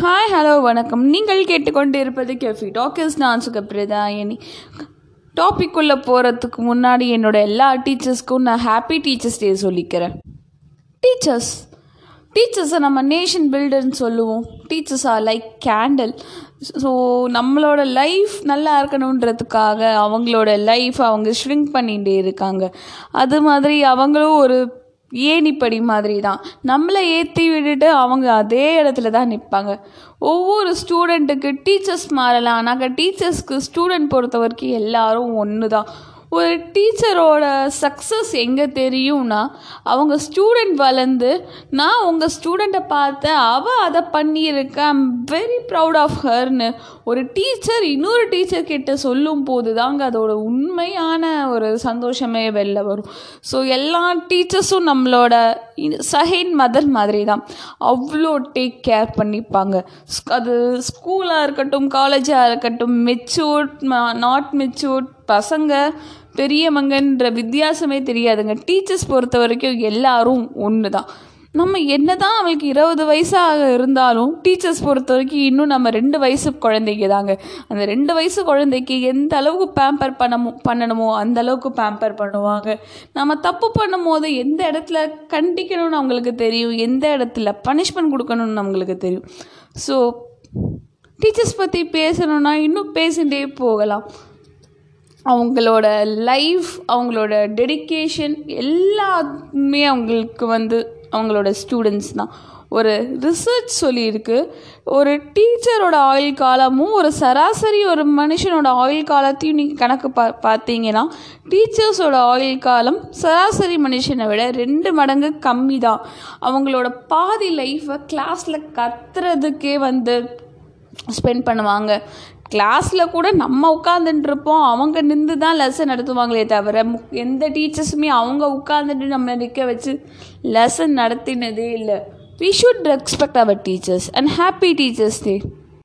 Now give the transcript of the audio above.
Hi hello வணக்கம். நீங்கள் கேட்டுக்கொண்டு இருப்பது கெஃபி டாக்கர்ஸ் நான் சுகப்பிரதாயனி டாபிக் உள்ள போகிறதுக்கு முன்னாடி என்னோட எல்லா டீச்சர்ஸ்க்கும் நான் ஹாப்பி டீச்சர்ஸ் டே சொல்லிக்கிறேன். டீச்சர்ஸ் டீச்சர்ஸை நம்ம நேஷன் பில்டர்னு சொல்லுவோம். Teachers are like candle so நம்மளோட லைஃப் நல்லா இருக்கணுன்றதுக்காக அவங்களோட லைஃப் அவங்க ஷ்ரிங்க் பண்ணிகிட்டே இருக்காங்க. அது மாதிரி அவங்களும் ஒரு ஏணிப்படி மாதிரி தான் நம்மளை ஏற்றி விட்டுட்டு அவங்க அதே இடத்துல தான் நிற்பாங்க ஒவ்வொரு ஸ்டூடெண்ட்டுக்கு டீச்சர்ஸ் மாறலாம். நாங்கள் டீச்சர்ஸ்க்கு ஸ்டூடெண்ட் பொறுத்த வரைக்கும் எல்லாரும் ஒன்று தான் ஒரு டீச்சரோட சக்ஸஸ் எங்கே தெரியும்னா அவங்க ஸ்டூடெண்ட் வளர்ந்து நான் உங்கள் ஸ்டூடெண்ட்டை பார்த்தேன் அவள் அதை பண்ணியிருக்கேன் ஐம் வெரி ப்ரவுட் ஆஃப் ஹர்னு ஒரு டீச்சர் இன்னொரு டீச்சர் கிட்ட சொல்லும் போது தாங்க அதோட உண்மையான ஒரு சந்தோஷமே வெளில வரும். ஸோ எல்லா டீச்சர்ஸும் நம்மளோட சஹின் மதர் மாதிரி தான் அவ்வளோ டேக் கேர் பண்ணிப்பாங்க அது ஸ்கூலாக இருக்கட்டும் காலேஜாக இருக்கட்டும் மெச்சூர்ட் நாட் மெச்சூர்ட் பசங்க பெரியவங்கன்ற வித்தியாசமே தெரியாதுங்க. டீச்சர்ஸ் பொறுத்த வரைக்கும் எல்லாரும் ஒன்று தான் நம்ம என்ன தான் அவளுக்கு இருபது வயசாக இருந்தாலும் டீச்சர்ஸ் பொறுத்த வரைக்கும் இன்னும் நம்ம ரெண்டு வயசு குழந்தைங்க தாங்க அந்த ரெண்டு வயசு குழந்தைக்கு எந்த அளவுக்கு பேம்பர் பண்ணமோ பண்ணணுமோ அந்த அளவுக்கு பேம்பர் பண்ணுவாங்க. நம்ம தப்பு பண்ணும்போது எந்த இடத்துல கண்டிக்கணும்னு அவங்களுக்கு தெரியும் எந்த இடத்துல பனிஷ்மெண்ட் கொடுக்கணும்னு அவங்களுக்கு தெரியும். ஸோ டீச்சர்ஸ் பற்றி பேசணுன்னா இன்னும் பேசிகிட்டே போகலாம். அவங்களோட லைஃப் அவங்களோட டெடிக்கேஷன் எல்லாமே அவங்களுக்கு வந்து அவங்களோட ஸ்டூடெண்ட்ஸ் தான். ஒரு ரிசர்ச் சொல்லியிருக்கு. ஒரு டீச்சரோட ஆயுள் காலமும் ஒரு சராசரி ஒரு மனுஷனோட ஆயுள் காலத்தையும் நீங்கள் கணக்கு பா பார்த்தீங்கன்னா டீச்சர்ஸோட ஆயுள் காலம் சராசரி மனுஷனை விட ரெண்டு மடங்கு கம்மி தான் அவங்களோட பாதி லைஃப்பை கிளாஸில் கத்துறதுக்கே வந்து ஸ்பெண்ட் பண்ணுவாங்க. கிளாஸில் கூட நம்ம உட்காந்துட்டுருப்போம் அவங்க நின்று தான் லெசன் நடத்துவாங்களே தவிர எந்த டீச்சர்ஸுமே அவங்க உட்காந்துட்டு நம்மளை நிற்க வச்சு லெசன் நடத்தினதே இல்லை. We should respect our teachers and happy teachers day